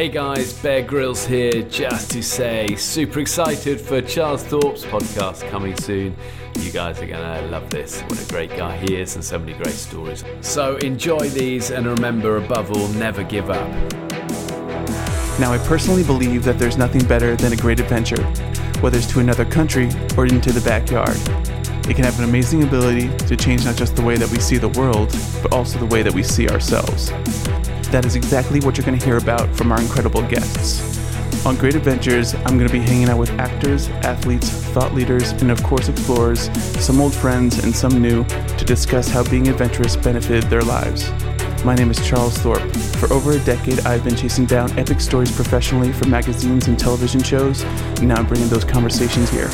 Hey guys, Bear Grylls here, just to say, super excited for Charles Thorpe's podcast coming soon. You guys are gonna love this. What a great guy he is, and so many great stories. So enjoy these, and remember, above all, never give up. Now, I personally believe that there's nothing better than a great adventure, whether it's to another country or into the backyard. It can have an amazing ability to change not just the way that we see the world, but also the way that we see ourselves. That is exactly what you're going to hear about from our incredible guests. On Great Adventures, I'm going to be hanging out with actors, athletes, thought leaders, and of course, explorers, some old friends and some new, to discuss how being adventurous benefited their lives. My name is Charles Thorpe. For over a decade, I've been chasing down epic stories professionally for magazines and television shows, and now I'm bringing those conversations here.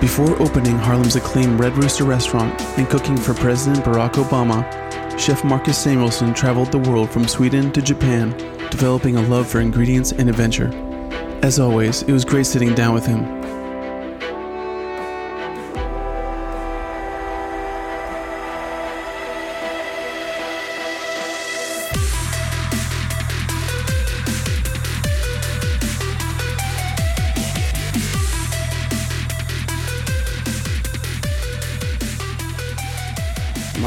Before opening Harlem's acclaimed Red Rooster restaurant and cooking for President Barack Obama, Chef Marcus Samuelsson traveled the world from Sweden to Japan, developing a love for ingredients and adventure. As always, it was great sitting down with him.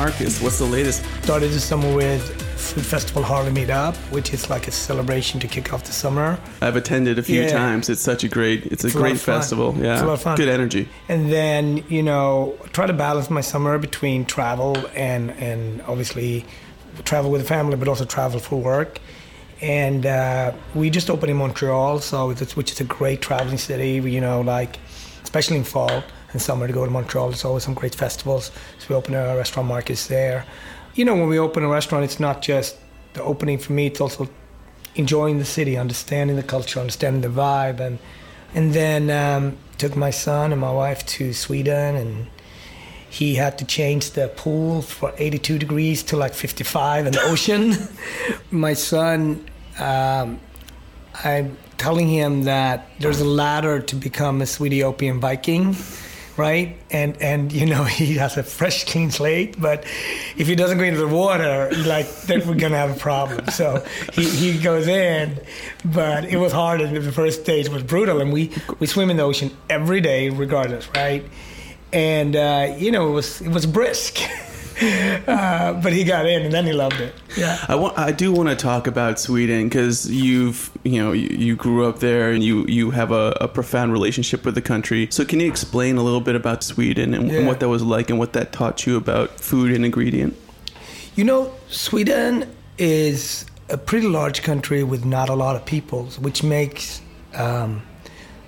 Marcus, what's the latest? Started the summer with Food Festival Harlem Meetup, which is like a celebration to kick off the summer. I've attended a few Yeah. times. It's such a great, it's a It's a great festival. Yeah, It's a lot of fun. good energy. And then, you know, try to balance my summer between travel and, and obviously travel with the family, but also travel for work. And uh, we just opened in Montreal, so it's, which is a great traveling city. You know, like especially in fall and summer to go to Montreal. There's always some great festivals. So we open a restaurant Marcus there. You know, when we open a restaurant, it's not just the opening for me. It's also enjoying the city, understanding the culture, understanding the vibe, and and then um, took my son and my wife to Sweden, and he had to change the pool for 82 degrees to like 55 in the ocean. my son, um, I'm telling him that there's a ladder to become a Swediopian Viking. Right, and and you know he has a fresh, clean slate. But if he doesn't go into the water, like then we're gonna have a problem. So he, he goes in, but it was hard. And the first it was brutal, and we we swim in the ocean every day, regardless, right? And uh, you know it was it was brisk, uh, but he got in, and then he loved it. Yeah. I want, I do want to talk about Sweden because you've, you know, you, you grew up there and you, you have a, a profound relationship with the country. So can you explain a little bit about Sweden and, and what that was like and what that taught you about food and ingredient? You know, Sweden is a pretty large country with not a lot of peoples, which makes um,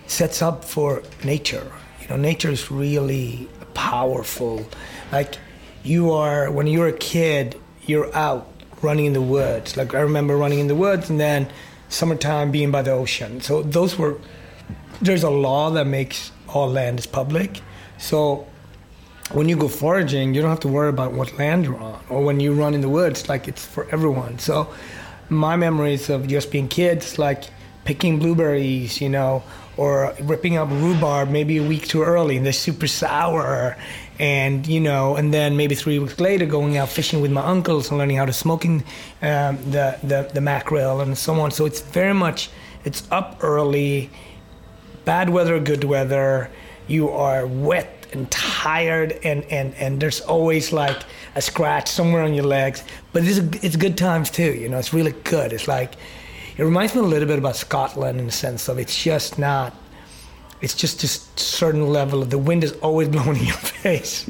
sets up for nature. You know, nature is really powerful. Like you are when you're a kid, you're out running in the woods. Like I remember running in the woods, and then summertime being by the ocean. So those were. There's a law that makes all land is public. So when you go foraging, you don't have to worry about what land you're on. Or when you run in the woods, like it's for everyone. So my memories of just being kids, like picking blueberries, you know, or ripping up rhubarb maybe a week too early and they're super sour. And, you know, and then maybe three weeks later going out fishing with my uncles and learning how to smoking um, the, the, the mackerel and so on. So it's very much, it's up early, bad weather, good weather. You are wet and tired, and, and, and there's always like a scratch somewhere on your legs. But it's, it's good times too, you know, it's really good. It's like, it reminds me a little bit about Scotland in the sense of it's just not, it's just just certain level of the wind is always blowing in your face,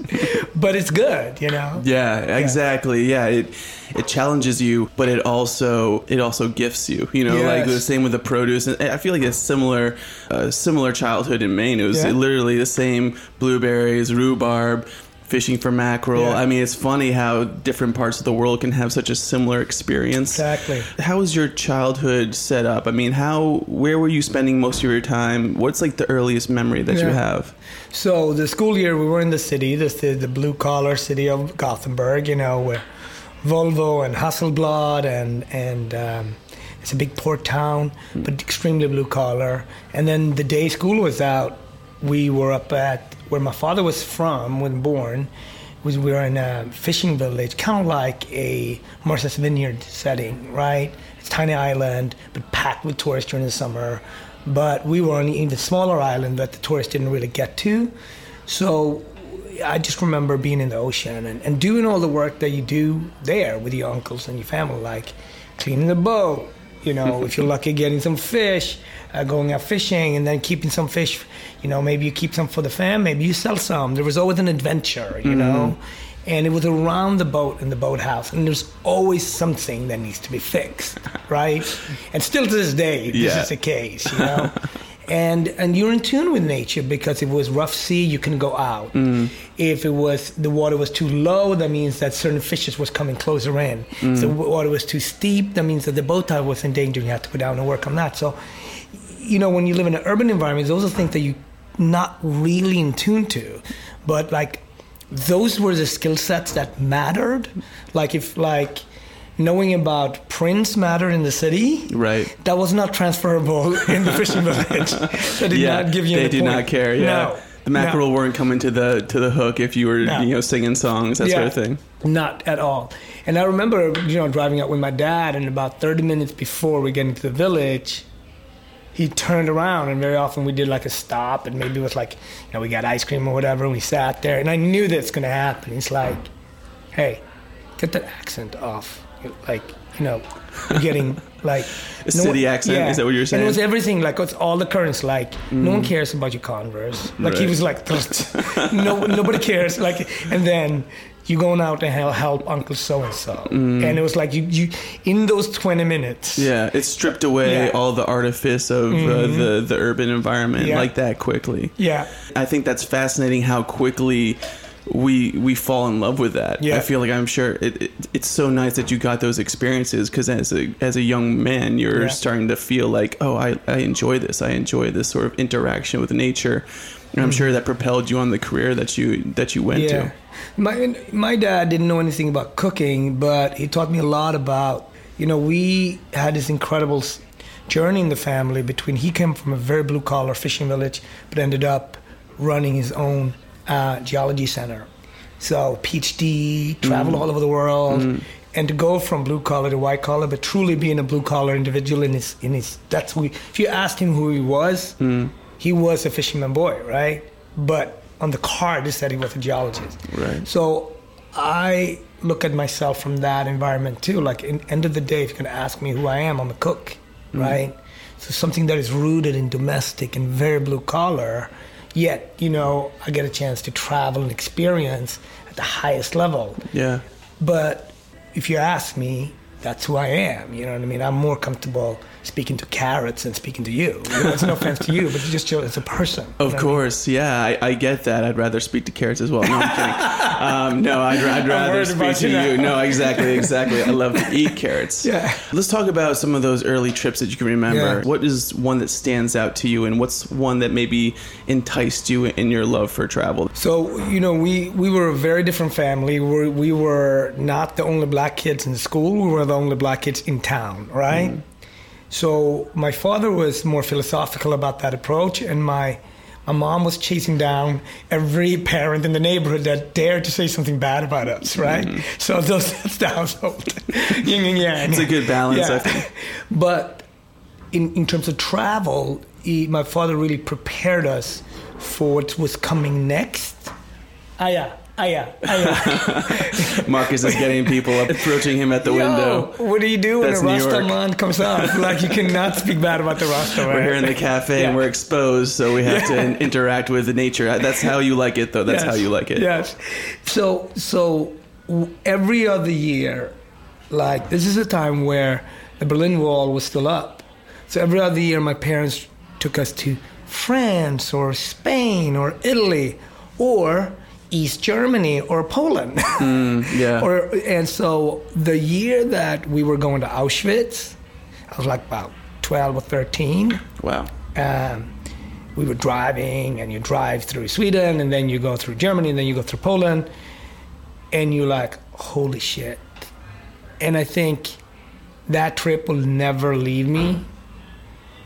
but it's good, you know. Yeah, exactly. Yeah, it it challenges you, but it also it also gifts you. You know, like the same with the produce. And I feel like a similar uh, similar childhood in Maine. It was Yeah. literally the same blueberries, rhubarb, fishing for mackerel. Yeah. I mean, it's funny how different parts of the world can have such a similar experience. Exactly. How was your childhood set up? I mean, how where were you spending most of your time? What's like the earliest memory that you have? So the school year we were in the city, this is the blue collar city of Gothenburg, you know, where Volvo and Hasselblad and and um, it's a big port town, but extremely blue collar. And then the day school was out, we were up at where my father was from when born, was we were in a fishing village, kind of like a Martha's Vineyard setting, right? It's a tiny island, but packed with tourists during the summer. But we were on an even smaller island that the tourists didn't really get to. So I just remember being in the ocean and, and doing all the work that you do there with your uncles and your family, like cleaning the boat, you know, if you're lucky, getting some fish, uh, going out fishing, and then keeping some fish. You know, maybe you keep some for the fam, maybe you sell some. There was always an adventure, you mm-hmm. know, and it was around the boat in the boathouse, and there's always something that needs to be fixed, right? and still to this day, this Yeah. is the case, you know. And, and you're in tune with nature because if it was rough sea, you can go out. Mm. If it was the water was too low, that means that certain fishes was coming closer in. If the mm. water was too steep, that means that the boat tide was in danger. You had to go down and work on that. So, you know, when you live in an urban environment, those are things that you're not really in tune to, but like those were the skill sets that mattered. Like if like knowing about prints mattered in the city, Right. that was not transferable in the fishing village. That did yeah, not give you they any did point. not care. Yeah, No, the mackerel no, weren't coming to the to the hook if you were No. you know singing songs that sort of thing. Not at all. And I remember, you know, driving out with my dad, and about 30 minutes before we get into the village, he turned around, and very often we did like a stop, and maybe it was like, you know, we got ice cream or whatever, and we sat there, and I knew that's going to happen. He's like, hey, get that accent off. Like, you know, getting like. A city accent? Is that what you're And it was everything, like, it's all the currents, like, no one mm. cares about your Converse. Like, he was like, no, nobody cares. Like, and then you going out and help, help Uncle so and so, and it was like you, you in those twenty minutes. Yeah, it stripped away Yeah. Mm-hmm. all the artifice of uh, the the urban environment Yeah. like that quickly. Yeah. I think that's fascinating how quickly we we fall in love with that. Yeah. I feel like I'm sure it, it, it's so nice that you got those experiences because as a as a young man, you're Yeah. starting to feel like, oh, I, I enjoy this. I enjoy this sort of interaction with nature. And I'm sure that propelled you on the career that you that you went Mm-hmm. Yeah. to. My my dad didn't know anything about cooking, but he taught me a lot about. You know, we had this incredible journey in the family. Between he came from a very blue collar fishing village, but ended up running his own uh, geology center. So PhD, traveled mm. all over the world. Mm. And to go from blue collar to white collar, but truly being a blue collar individual in his in his that's who. He, if you asked him who he was, mm. he was a fisherman boy, right? But on the card it said he was a geologist. Right. So I look at myself from that environment too. Like, in end of the day, if you're gonna ask me who I am, I'm a cook, mm. right? So something that is rooted in domestic and very blue collar. Yet, you know, I get a chance to travel and experience at the highest level. Yeah. But if you ask me, that's who I am. You know what I mean? I'm more comfortable speaking to carrots and speaking to you. you know, it's no offense to you, but you just as a person. Of what I mean? course, yeah, I, I get that. I'd rather speak to carrots as well. No, I'm kidding. Um, no, I'd, I'd rather speak to you now. No, exactly, exactly. I love to eat carrots. Yeah. Let's talk about some of those early trips that you can remember. Yeah. What is one that stands out to you, and what's one that maybe enticed you in your love for travel? So you know, we we were a very different family. We were, we were not the only black kids in school. We were the only black kids in town, right? So my father was more philosophical about that approach, and my my mom was chasing down every parent in the neighborhood that dared to say something bad about us, right? So those that's the household, yin and yang. It's a good balance, I Yeah. think. But in, in terms of travel, he, my father really prepared us for what was coming next. Ah, yeah. Yeah. Ah. Marcus is getting people up, approaching him at the window. What do you do when That's a New York. Rasta man comes up? Like, you cannot speak bad about the Rasta. We're here in the cafe and we're exposed, so we have to interact with the nature. That's how you like it, though. That's Yes. how you like it. Yes. So so every other year, like this is a time where the Berlin Wall was still up. So every other year, my parents took us to France or Spain or Italy or East Germany or Poland. Yeah. or and so the year that we were going to Auschwitz, I was like about twelve or thirteen wow. um, we were driving and you drive through Sweden and then you go through Germany and then you go through Poland and you're like, holy shit. And I think that trip will never leave me.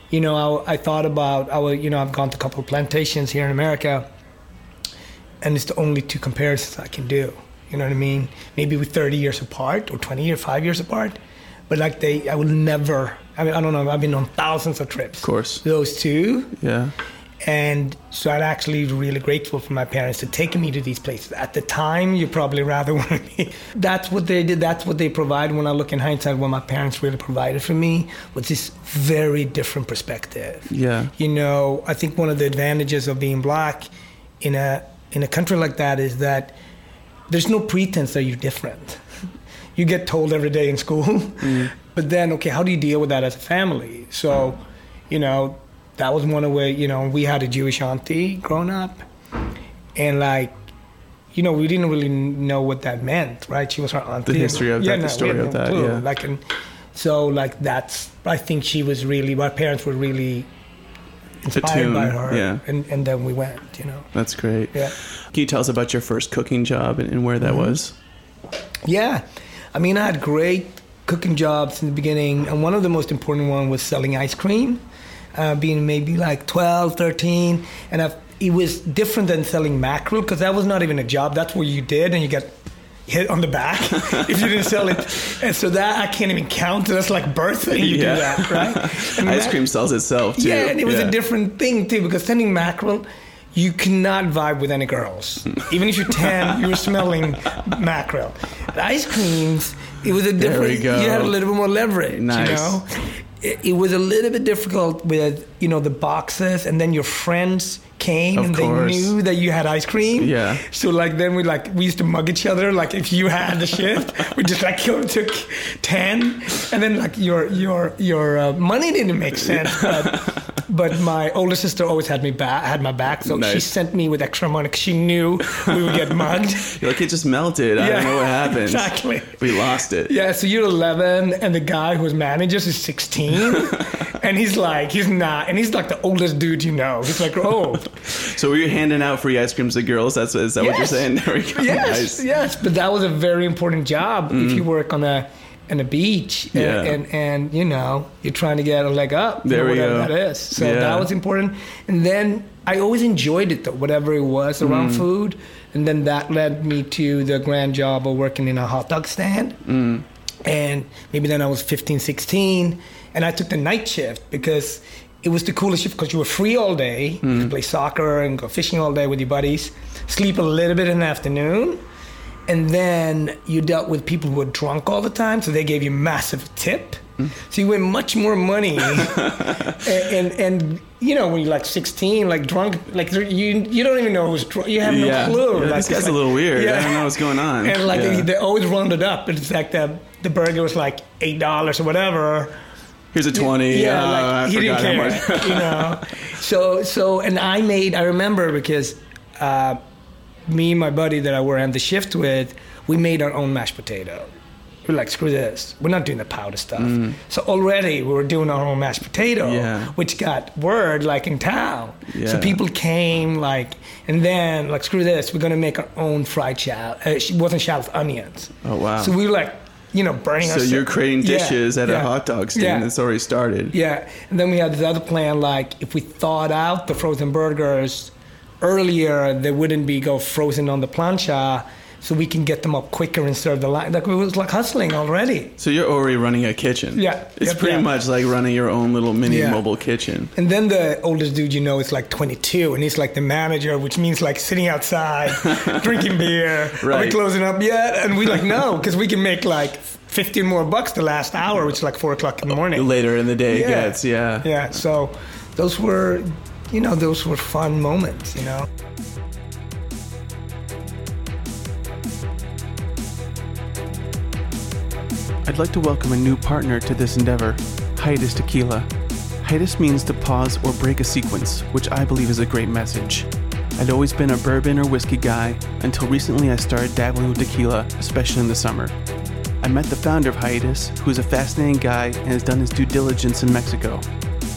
You know, I, I thought about, I was, you know, I've gone to a couple of plantations here in America and it's the only two comparisons I can do. You know what I mean? Maybe we're 30 years apart or 20 or five years apart, but like they, I will never. I mean, I don't know. I've been on thousands of trips. Of course. Those two, Yeah. and so I'm actually really grateful for my parents to take me to these places. At the time, you probably rather want me. That's what they did. That's what they provided. When I look in hindsight, what my parents really provided for me was this very different perspective. Yeah. You know, I think one of the advantages of being black in a in a country like that is that there's no pretense that you're different. You get told every day in school, mm-hmm. but then okay, how do you deal with that as a family? So, you know, that was one of where you know we had a Jewish auntie growing up, and like. You know, we didn't really know what that meant, right? She was our auntie. The history of that, the story of that, clue. yeah. Like, and so like that's. I think she was really. My parents were really inspired by her, yeah. and and then we went. You know, That's great. yeah. Can you tell us about your first cooking job and, and where that Mm-hmm. was? Yeah, I mean, I had great cooking jobs in the beginning, and one of the most important one was selling ice cream, uh, being maybe like 12, 13, and I've, it was different than selling mackerel because that was not even a job. That's what you did, and you get hit on the back if you didn't sell it, and so that I can't even count. That's like birthday you Yeah. do that, right? And Ice that- cream sells itself too. yeah, and it was Yeah. a different thing too because sending mackerel, you cannot vibe with any girls. Even if you're ten, you're smelling mackerel. The ice creams, it was a There we different. go. You had a little bit more leverage. Nice. You know, it, it was a little bit difficult with you know the boxes, and then your friends came Of and course. they knew that you had ice cream. Yeah. So like then we like we used to mug each other. Like if you had the shift, we just like took ten, and then like your your your uh, money didn't make sense, but. But my older sister always had me back, had my back, so she sent me with extra money. Cause she knew we would get mugged. You're like it just melted. I don't know what happened. Exactly. We lost it. Yeah, so you're 11, and the guy who's manages is 16, and he's like, he's not, and he's like the oldest dude you know. He's like, oh, So were you handing out free ice creams to girls? That's is that what you're saying? There we go. yes, Nice. Mm. yes. But that was a very important job if you work on a on a beach, and, Yeah. and and you know you're trying to get a leg up, There we whatever go. that is. So Yeah. that was important. And then I always enjoyed it though, whatever it was around Mm. food. And then that led me to the grand job of working in a hot dog stand. Mm. And maybe then I was 15, 16, and I took the night shift because it was the coolest shift because you were free all day. You Mm. could play soccer and go fishing all day with your buddies, sleep a little bit in the afternoon, and then you dealt with people who were drunk all the time, so they gave you massive tip. Mm. So you win much more money, and, and and you know when you're like 16, like drunk, like you you don't even know who's drunk. You have no Yeah. clue. Yeah, like, this guy's a little weird. Yeah. I don't know what's going on. And like Yeah. they, they always rounded up. It's like the the burger was like eight dollars or whatever. Here's a twenty. Yeah, Oh, like I he didn't care, much. you know. So so and I made I remember because uh, me and my buddy that I were on the shift with, we made our own mashed potato. We're like, screw this. We're not doing the powder stuff. So already we were doing our own mashed potato, Mm. Yeah. which got word like in town. So people came like, and then like, screw this. We're gonna make our own fried shallot. Uh, it wasn't shallot, onions. Oh, wow. So we were like, you know, burning. So you're creating Yeah, dishes at a hot dog stand yeah. that's already started. Yeah, and then we had this other plan. Like, if we thawed out the frozen burgers earlier, they wouldn't be go frozen on the plancha, so we can get them up quicker and serve the line. Like it was like hustling already. So you're already running a kitchen. Yeah, It's yep, pretty yeah. much like running your own little mini Yeah. mobile kitchen. And then the oldest dude you know is like 22, and he's like the manager, which means like sitting outside, drinking beer. Right. Are we closing up yet? And we like no, because we can make like 15 more bucks the last hour, which is like four o'clock in the morning. Later in the day Yeah. gets, yeah. Yeah, so those were, you know, those were fun moments, you know. I'd like to welcome a new partner to this endeavor, Hiatus Tequila. Hiatus means to pause or break a sequence, which I believe is a great message. I'd always been a bourbon or whiskey guy until recently I started dabbling with tequila, especially in the summer. I met the founder of Hiatus, who is a fascinating guy and has done his due diligence in Mexico.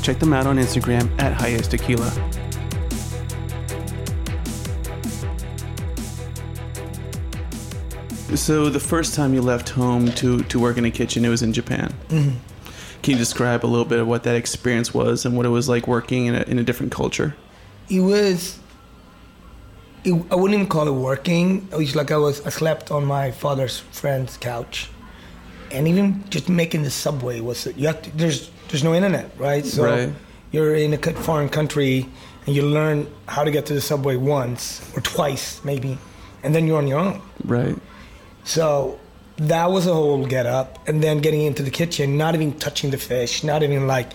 Check them out on Instagram at Hiatus Tequila. So the first time you left home to, to work in a kitchen, it was in Japan. Mm-hmm. Can you describe a little bit of what that experience was and what it was like working in a, in a different culture? It was, it, I wouldn't even call it working. It was like I was I slept on my father's friend's couch, and even just making the subway was you have to, there's there's no internet, right? So Right. you're in a foreign country and you learn how to get to the subway once or twice maybe, and then you're on your own. Right. So that was a whole get up. And then getting into the kitchen, not even touching the fish, not even like,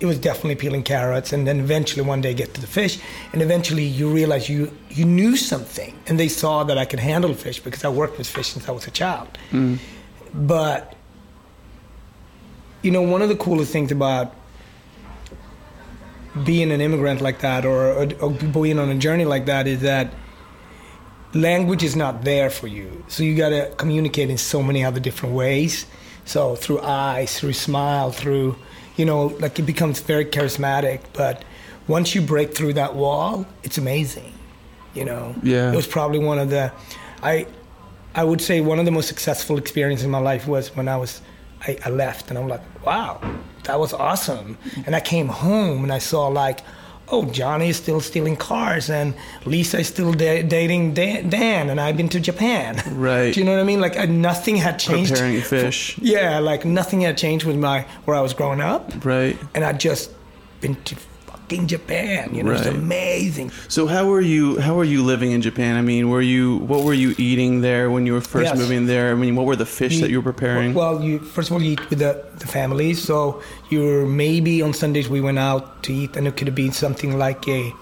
it was definitely peeling carrots. And then eventually one day get to the fish. And eventually you realize you, you knew something. And they saw that I could handle fish because I worked with fish since I was a child. Mm. But, you know, one of the coolest things about being an immigrant like that or, or, or being on a journey like that is that language is not there for you. So you got to communicate in so many other different ways. So through eyes, through smile, through, you know, like it becomes very charismatic. But once you break through that wall, it's amazing. You know, Yeah. It was probably one of the, I, I would say one of the most successful experiences in my life was when I was, I, I left and I'm like, wow, that was awesome. And I came home and I saw like, oh, Johnny is still stealing cars and Lisa is still da- dating Dan, Dan and I've been to Japan. Right. Do you know what I mean? Like uh, nothing had changed. Preparing fish. Yeah, like nothing had changed with my where I was growing up, Right. and I'd just been to fucking Japan. You know, it's amazing. So how were you? How were you living in Japan? I mean, were you? What were you eating there when you were first Yes. moving there? I mean, what were the fish that you were preparing? Well, you first of all you eat with the, the family. So you're maybe on Sundays we went out to eat, and it could have been something like a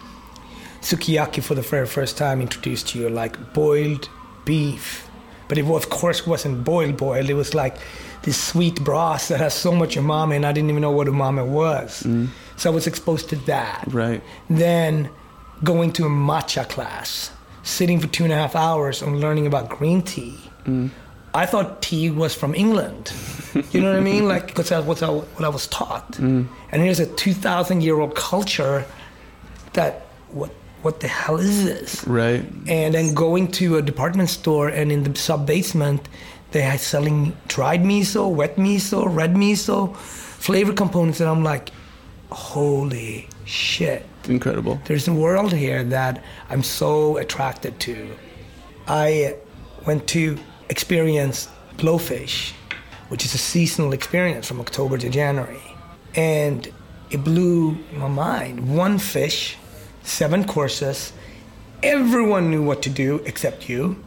sukiyaki for the very first time introduced to you, like boiled beef. But it was, of course wasn't boiled boiled. It was like this sweet broth that has so much umami, and I didn't even know what umami was. Mm. So I was exposed to that. right. Then going to a matcha class, sitting for two and a half hours and learning about green tea. Mm. I thought tea was from England. You know what I mean? Like, because that's what I, what I was taught. Mm. And here's a 2,000 year old culture that, what, what the hell is this? Right. and then going to a department store and in the sub basement they are selling dried miso wet miso red miso flavor components and i'm like holy shit Incredible. there's a world here that i'm so attracted to i went to experience blowfish which is a seasonal experience from october to january and it blew my mind one fish seven courses everyone knew what to do except you.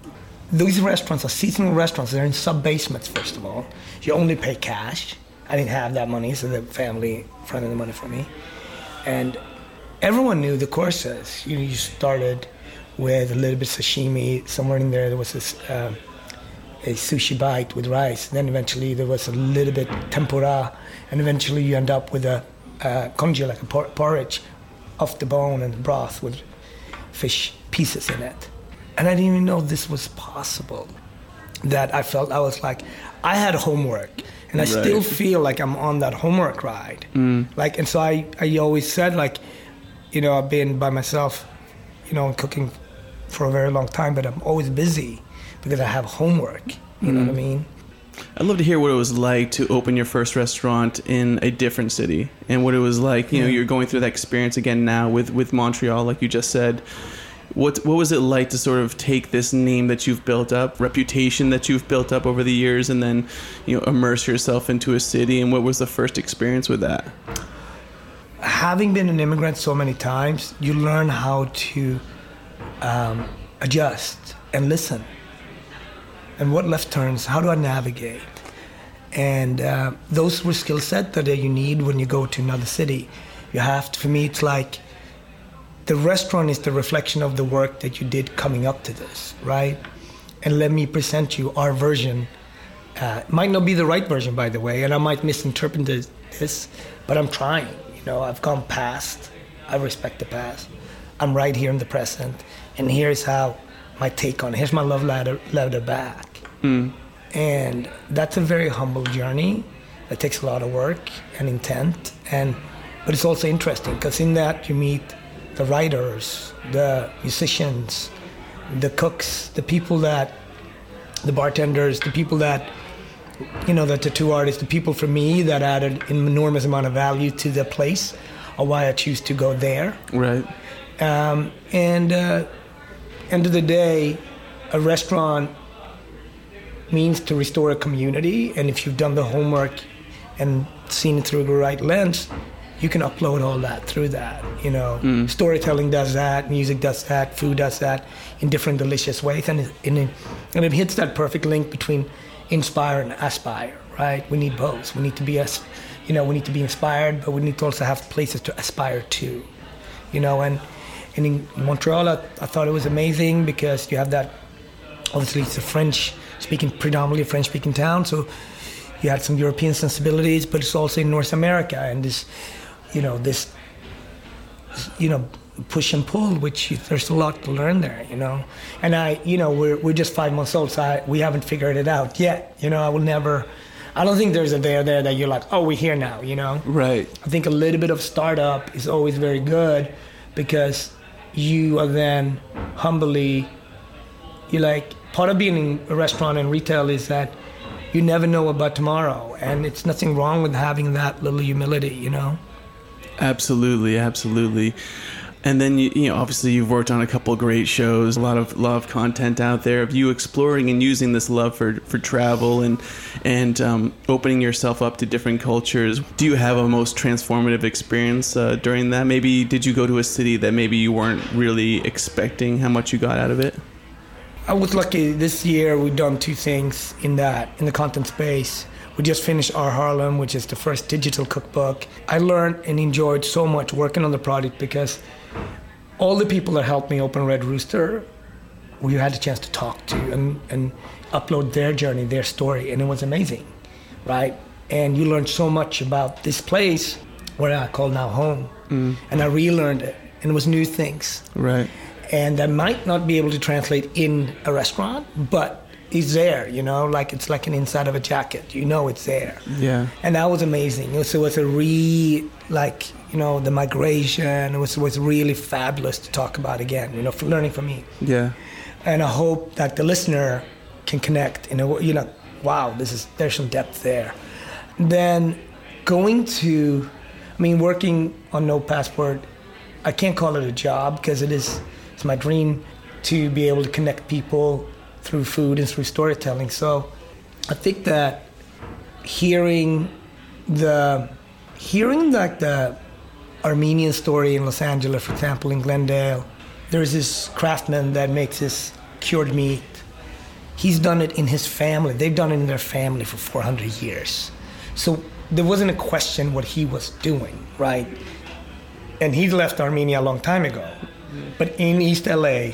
These restaurants are seasonal restaurants. They're in sub basements, first of all. You only pay cash. I didn't have that money, so the family fronted the money for me. And everyone knew the courses. You, you started with a little bit sashimi. Somewhere in there, there was this um, a sushi bite with rice. Then eventually there was a little bit tempura, and eventually you end up with a uh, congee, like a por- porridge, off the bone and broth with fish pieces in it. And I didn't even know this was possible. That I felt I was like, I had homework, and I still feel like I'm on that homework ride. Mm. Like, and so I, I always said like, you know, I've been by myself, you know, cooking for a very long time, but I'm always busy because I have homework. You know what I mm. mean? I'd love to hear what it was like to open your first restaurant in a different city, and what it was like. You know, you're going through that experience again now with with Montreal, like you just said. What what was it like to sort of take this name that you've built up, reputation that you've built up over the years, and then you know immerse yourself into a city? And what was the first experience with that? having been an immigrant so many times, you learn how to um, adjust and listen. And what left turns, how do I navigate? And uh, those were skill set that you need when you go to another city. You have to, for me, it's like the restaurant is the reflection of the work that you did coming up to this, right? And let me present you our version. Uh, might not be the right version, by the way, and I might misinterpret this, but I'm trying. You know, I've gone past. I respect the past. I'm right here in the present, and here's how my take on. it. Here's my love letter, letter back. And that's a very humble journey. It takes a lot of work and intent, and but it's also interesting because in that you meet the writers, the musicians, the cooks, the people that, the bartenders, the people that, you know, the tattoo artists, the people for me that added an enormous amount of value to the place, or why I choose to go there. Right. Um, and uh, end of the day, a restaurant means to restore a community, and if you've done the homework and seen it through the right lens, you can upload all that through that. You know, mm. storytelling does that, music does that, food does that in different delicious ways, and it, and it, and it hits that perfect link between inspire and aspire. Right? We need both. We need to be as, you know, we need to be inspired, but we need to also have places to aspire to. You know, and and in Montreal, I, I thought it was amazing because you have that. Obviously, it's a French speaking, predominantly French speaking town, so you had some European sensibilities, but it's also in North America and this you know this you know push and pull which there's a lot to learn there you know? And i you know we're, we're just five months old so I, we haven't figured it out yet you know? I will never i don't think there's a there there that you're like oh we're here now you know? Right. I think a little bit of startup is always very good because you are then humbly you're like part of being in a restaurant and retail is that you never know about tomorrow and it's nothing wrong with having that little humility you know Absolutely, absolutely. And then you, you know, obviously you've worked on a couple great shows, a lot of love content out there of you exploring and using this love for, for travel and and um, opening yourself up to different cultures. Do you have a most transformative experience uh, during that? Maybe did you go to a city that maybe you weren't really expecting how much you got out of it? I was lucky this year. We've done two things in that in the content space. We just finished Our Harlem, which is the first digital cookbook. I learned and enjoyed so much working on the project because all the people that helped me open Red Rooster, we had a chance to talk to and, and upload their journey, their story, and it was amazing, right? And you learn so much about this place where I call now home, mm. and I relearned it, and it was new things, right? And I might not be able to translate in a restaurant, but he's there, you know, like it's like an inside of a jacket. You know it's there. Yeah. And that was amazing. It was, it was a re like you know the migration. It was was really fabulous to talk about again. You know, for learning from me. Yeah. And I hope that the listener can connect in a you know, wow, this is there's some depth there. Then going to, I mean, working on No Passport, I can't call it a job because it is it's my dream to be able to connect people through food and through storytelling. So I think that hearing the hearing like the Armenian story in Los Angeles, for example, in Glendale, there's this craftsman that makes this cured meat. He's done it in his family. They've done it in their family for 400 years. So there wasn't a question what he was doing, right? And he left Armenia a long time ago. But in East LA,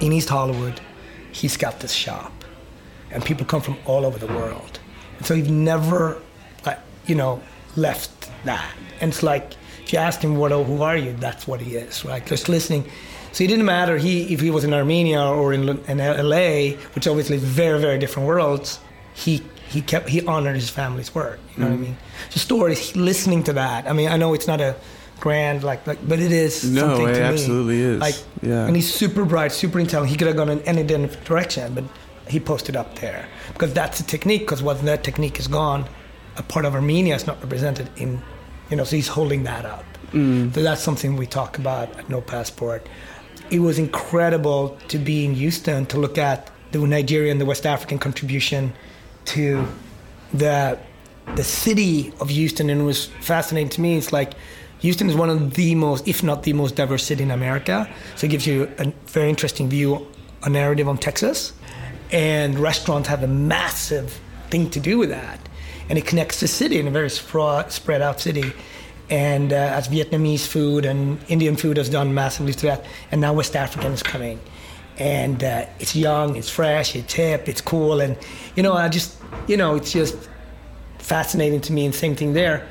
in East Hollywood, he's got this shop, and people come from all over the world. And so he's never, like, you know, left that. And it's like if you ask him, "What? Who are you?" That's what he is, right? Just listening. So it didn't matter he if he was in Armenia or in, in LA, which obviously is very very different worlds. He he kept he honored his family's word. You know mm-hmm. what I mm-hmm. mean? The stories, listening to that. I mean, I know it's not a grand like like but it is no something it to absolutely me. is. Like yeah. and he's super bright super intelligent. He could have gone in any different direction but he posted up there. Because that's the technique because once that technique is gone a part of armenia is not represented in you know so he's holding that up. Mm. so that's something we talk about at no passport. It was incredible to be in houston to look at the nigerian the west african contribution to the the city of houston and it was fascinating to me. It's like Houston is one of the most, if not the most diverse city in America. So it gives you a very interesting view, a narrative on Texas. And restaurants have a massive thing to do with that. And it connects the city in a very spread out city. And uh, as Vietnamese food and Indian food has done massively to that, and now West African is coming. And uh, it's young, it's fresh, it's hip, it's cool. And, you know, I just, you know, it's just fascinating to me. And same thing there.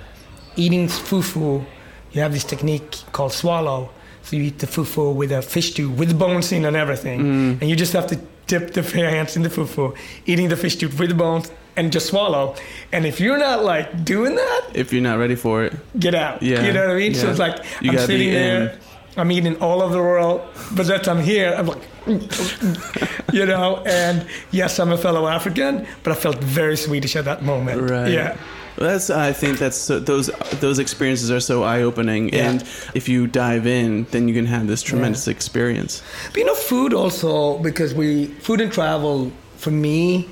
Eating fufu you have this technique called swallow. So you eat the fufu with a fish stew with bones in and everything, mm. and you just have to dip the fair hands in the fufu, eating the fish stew with the bones, and just swallow. And if you're not like doing that, if you're not ready for it, get out. Yeah, you know what I mean. Yeah. So it's like you I'm sitting there. I'm eating all of the world, but that I'm here, I'm like, you know. And yes, I'm a fellow African, but I felt very Swedish at that moment. Right. Yeah. That's I think that's so, those those experiences are so eye opening, Yeah. and if you dive in, then you can have this tremendous experience. But you know, food also because we food and travel for me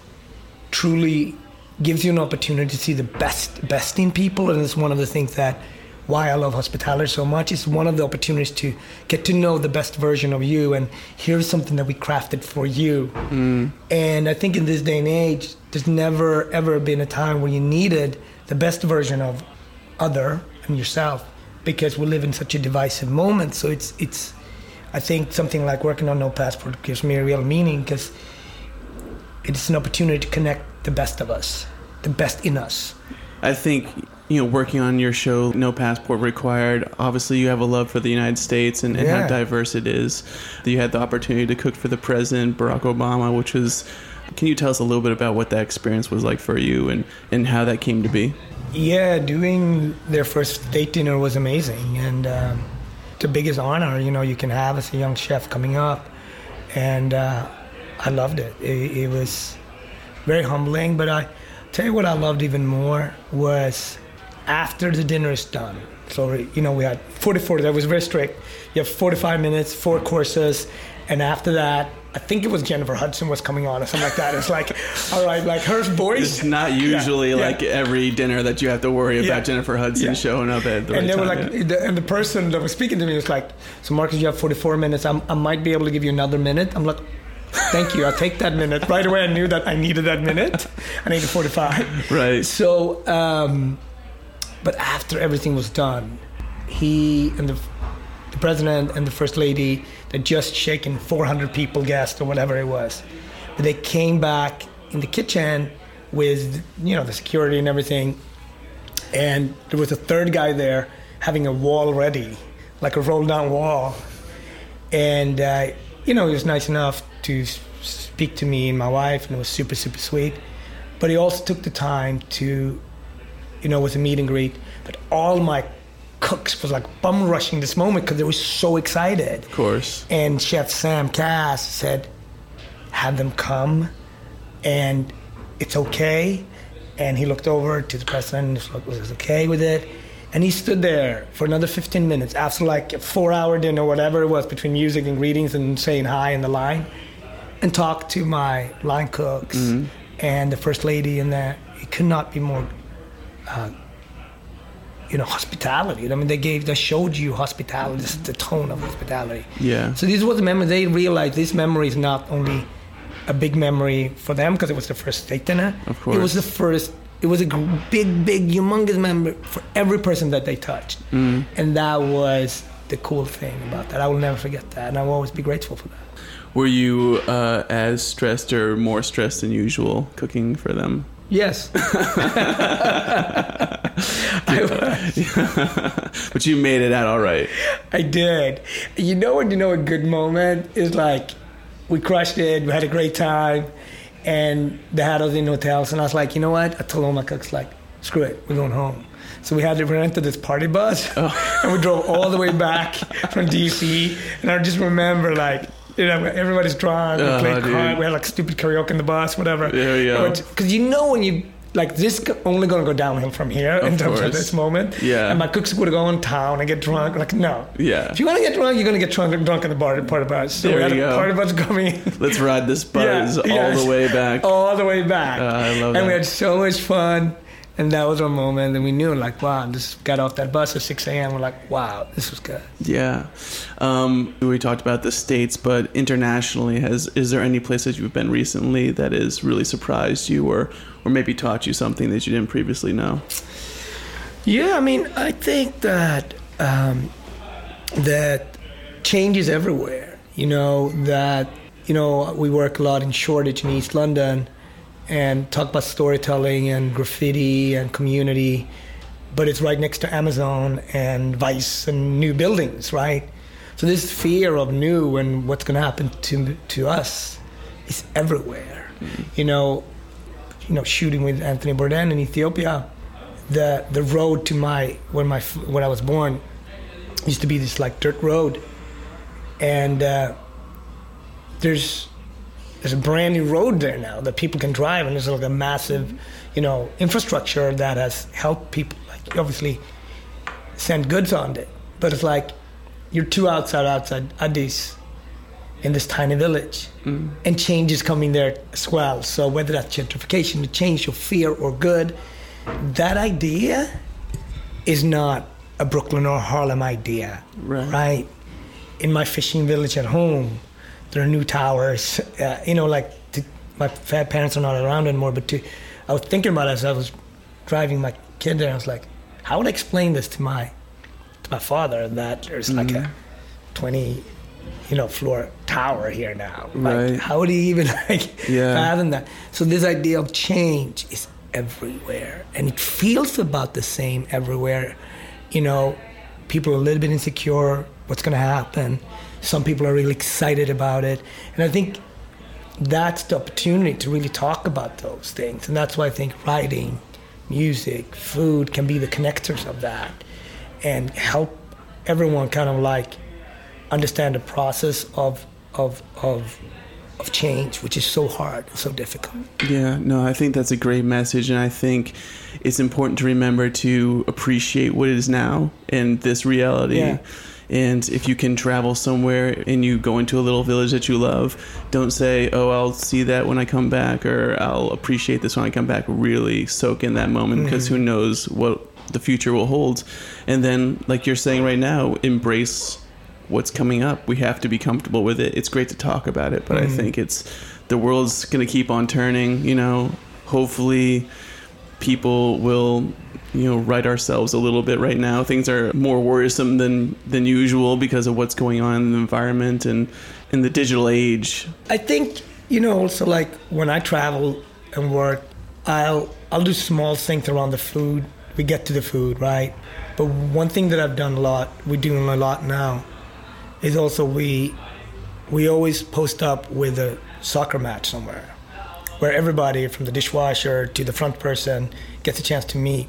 truly gives you an opportunity to see the best best in people, and it's one of the things that why I love hospitality so much. It's one of the opportunities to get to know the best version of you, and here's something that we crafted for you. Mm. And I think in this day and age, there's never ever been a time where you needed the best version of other and yourself because we live in such a divisive moment. So it's it's I think something like working on No Passport gives me a real meaning because it's an opportunity to connect the best of us, the best in us. I think you know working on your show, No Passport Required. Obviously, you have a love for the United States and, and how diverse it is. You had the opportunity to cook for the president, Barack Obama, which was. Can you tell us a little bit about what that experience was like for you and, and how that came to be? Yeah, doing their first state dinner was amazing, and um, the biggest honor you know you can have as a young chef coming up, and uh, I loved it. it. It was very humbling, but I tell you what I loved even more was after the dinner is done. So you know we had 44. That was very strict. You have 45 minutes, four courses, and after that. I think it was Jennifer Hudson was coming on or something like that. It's like, all right, like her voice. It's not usually yeah. like every dinner that you have to worry about Yeah. Jennifer Hudson showing up at the right and they were time. like, the, and the person that was speaking to me was like, "So Marcus, you have 44 minutes. I'm, I might be able to give you another minute." I'm like, "Thank you. I'll take that minute." Right away, I knew that I needed that minute. I needed 45. Right. So, um, but after everything was done, he and the, the president and the first lady that just shaken 400 people guests or whatever it was, but they came back in the kitchen with you know the security and everything, and there was a third guy there having a wall ready, like a roll down wall, and uh, you know he was nice enough to speak to me and my wife, and it was super super sweet. But he also took the time to, you know, was a meet and greet. But all my cooks was like bum rushing this moment because they were so excited. Of course. And Chef Sam Kass said, have them come and it's okay. And he looked over to the president and was was okay with it? And he stood there for another 15 minutes after like a four hour dinner, whatever it was, between music and greetings and saying hi in the line, and talked to my line cooks and the first lady and that. It could not be more uh, you know, hospitality. I mean, they gave, they showed you hospitality, this is the tone of hospitality. Yeah. So this was a memory. They realized this memory is not only a big memory for them because it was the first steak dinner. Of course. It was the first. It was a big, big, humongous memory for every person that they touched, Mm. and that was the cool thing about that. I will never forget that, and I will always be grateful for that. Were you uh, as stressed or more stressed than usual cooking for them? Yes. I, But you made it out all right. I did. You know when you know a good moment is like we crushed it, we had a great time, and they had us in hotels, and I was like, you know what? I told all my cooks like, screw it, we're going home. So we had to rent this party bus, oh. and we drove all the way back from DC, and I just remember like. You know, everybody's drunk. We Oh, played dude. We had like stupid karaoke in the bus, whatever. Yeah, yeah. Because you know when you like this, go- only gonna go downhill from here in terms course. of this moment. Yeah. And my cooks would go in town and get drunk. Like no. Yeah. If you want to get drunk, you're going to get drunk, drunk in the bar, party bus. So There we had you a go. party bus coming Let's ride this buzz Yeah, all the way back. all the way back. Uh, I love and we had so much fun. And that was our moment. And we knew, like, wow, this got off that bus at 6 a.m. We're like, wow, this was good. Yeah. Um, we talked about the states, but internationally, has is there any place that you've been recently that has really surprised you, or or maybe taught you something that you didn't previously know? Yeah, I mean, I think that um, that change is everywhere. You know that you know we work a lot in Shoreditch in East London, and talk about storytelling and graffiti and community, but it's right next to Amazon and Vice and new buildings, right? So this fear of new and what's going to happen to to us is everywhere. You know, you know, shooting with Anthony Bourdain in Ethiopia the the road to my when my when I was born used to be this like dirt road, and uh, there's there's a brand new road there now that people can drive, and there's like a massive, you know, infrastructure that has helped people. Like obviously, send goods on it, but it's like you're two outside outside Addis in this tiny village, mm. and change is coming there as well. So whether that's gentrification, the change of fear or good, that idea is not a Brooklyn or Harlem idea, right? right? In my fishing village at home, there are new towers. Uh, you know, like to, my parents are not around anymore, but to, I was thinking about it as I was driving my kid there. I was like, how would I explain this to my to my father that there's mm-hmm. like a mm-hmm. twenty, you know, floor tower here now? Like, right. how would he even like yeah. fathom that? So this idea of change is everywhere, and it feels about the same everywhere. You know, people are a little bit insecure. What's going to happen? Some people are really excited about it. And I think that's the opportunity to really talk about those things. And that's why I think writing, music, food can be the connectors of that and help everyone kind of like understand the process of of of of change, which is so hard and so difficult. Yeah, no, I think that's a great message, and I think it's important to remember to appreciate what it is now and this reality. Yeah. And if you can travel somewhere and you go into a little village that you love, don't say, "Oh, I'll see that when I come back," or "I'll appreciate this when I come back." Really soak in that moment because mm-hmm. who knows what the future will hold. And then, like you're saying right now, embrace what's coming up. We have to be comfortable with it. It's great to talk about it, but mm. I think it's the world's going to keep on turning. You know, hopefully, people will you know right ourselves a little bit right now. Things are more worrisome than than usual because of what's going on in the environment and in the digital age. I think you know also like when i travel and work i'll i'll do small things around the food. We get to the food right? But one thing that i've done a lot we're doing a lot now is also we we always post up with a soccer match somewhere where everybody from the dishwasher to the front person gets a chance to meet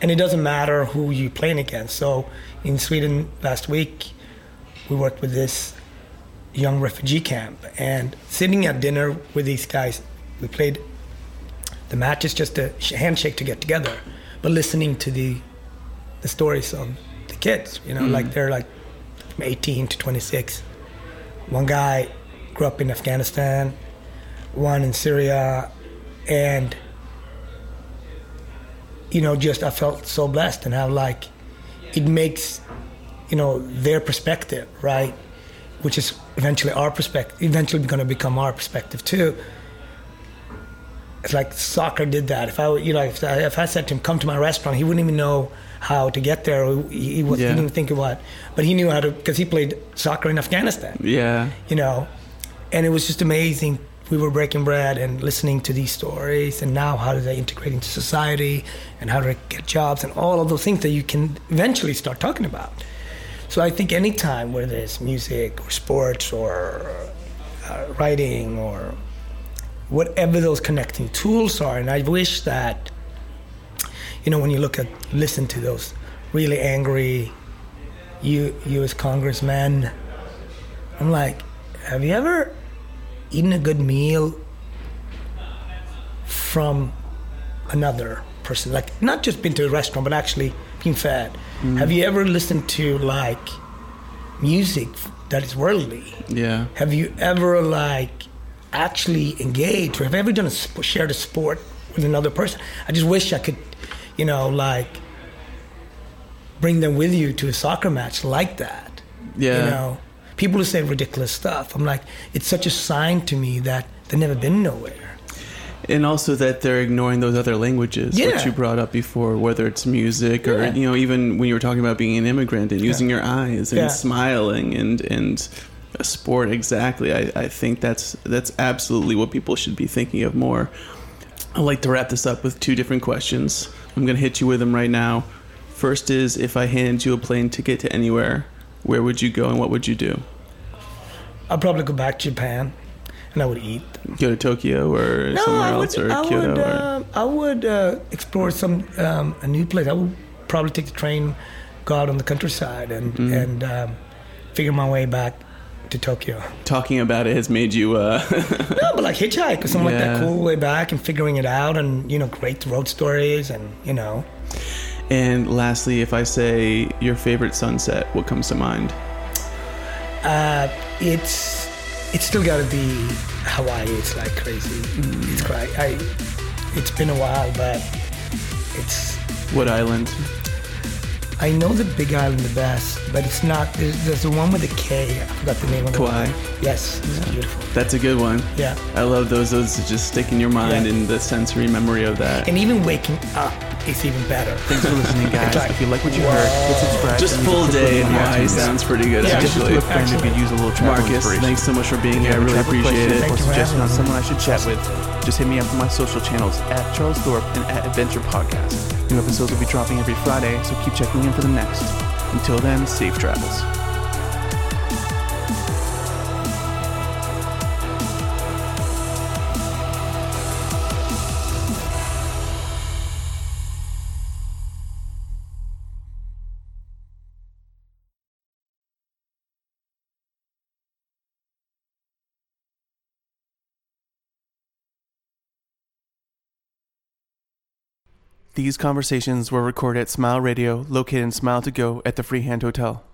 and it doesn't matter who you're playing against. So in Sweden last week, we worked with this young refugee camp, and sitting at dinner with these guys, we played. The match is just a handshake to get together, but listening to the the stories of the kids, you know, mm. like they're like from 18 to 26. One guy grew up in Afghanistan, one in Syria, and you know, just I felt so blessed and how like it makes, you know, their perspective, right? Which is eventually our perspective, eventually going to become our perspective too. It's like soccer did that. If I, you know, if I, if I said to him, "Come to my restaurant," he wouldn't even know how to get there. He, he, was, yeah. he didn't think of what, but he knew how to because he played soccer in Afghanistan. Yeah, you know, and it was just amazing we were breaking bread and listening to these stories and now how do they integrate into society and how do they get jobs and all of those things that you can eventually start talking about. So i think anytime whether it's music or sports or uh, writing or whatever those connecting tools are and i wish that you know when you look at listen to those really angry U, us congressmen i'm like have you ever eaten a good meal from another person. Like not just been to a restaurant but actually being fed. Mm. have you ever listened to like music that is worldly? Yeah. Have you ever like actually engaged or have you ever done a sp- shared a sport with another person? I just wish i could you know like bring them with you to a soccer match like that yeah. you know people who say ridiculous stuff. I'm like, it's such a sign to me that they've never been nowhere. And also that they're ignoring those other languages, yeah. which you brought up before, whether it's music or yeah. you know, even when you were talking about being an immigrant and using yeah. your eyes and smiling and and a sport exactly. I, I think that's that's absolutely what people should be thinking of more. I'd like to wrap this up with two different questions. I'm gonna hit you with them right now. First is if I hand you a plane ticket to anywhere, where would you go and what would you do? I'd probably go back to Japan and I would eat. Go to Tokyo or no, somewhere would, else or I Kyoto? Would, or? Uh, I would uh, explore some um, a new place. I would probably take the train, go out on the countryside, and mm-hmm. and um, figure my way back to Tokyo. Talking about it has made you. Uh... no, but like hitchhike or something Yeah. like that, cool way back and figuring it out, and you know, great road stories, and you know, and lastly, if I say your favorite sunset, what comes to mind? uh, it's it's still got to be Hawaii. It's like crazy. It's quite. I. It's been a while, but it's. What island? I know the Big Island the best, but it's not. There's, there's the one with a K. I forgot the name of the Kauai. Yes, it's beautiful. That's a good one. Yeah. I love those. Those just stick in your mind Yeah. and the sensory memory of that. And even waking up is even better. Thanks for listening, guys. Like, if you like what you wow. heard, hit subscribe. Just a and full day in Hawaii sounds pretty good, Yeah, actually. just Actually, do it. a friend who could use a little travel Marcus, inspiration. thanks so much for being here. I really appreciate it. Or for suggestion on someone I should chat with, just hit me up on my social channels at Charles Thorpe and at Adventure Podcast. New episodes will be dropping every Friday, so keep checking in for the next. Until then, safe travels. These conversations were recorded at Smile Radio, located in Smile to Go at the Freehand Hotel.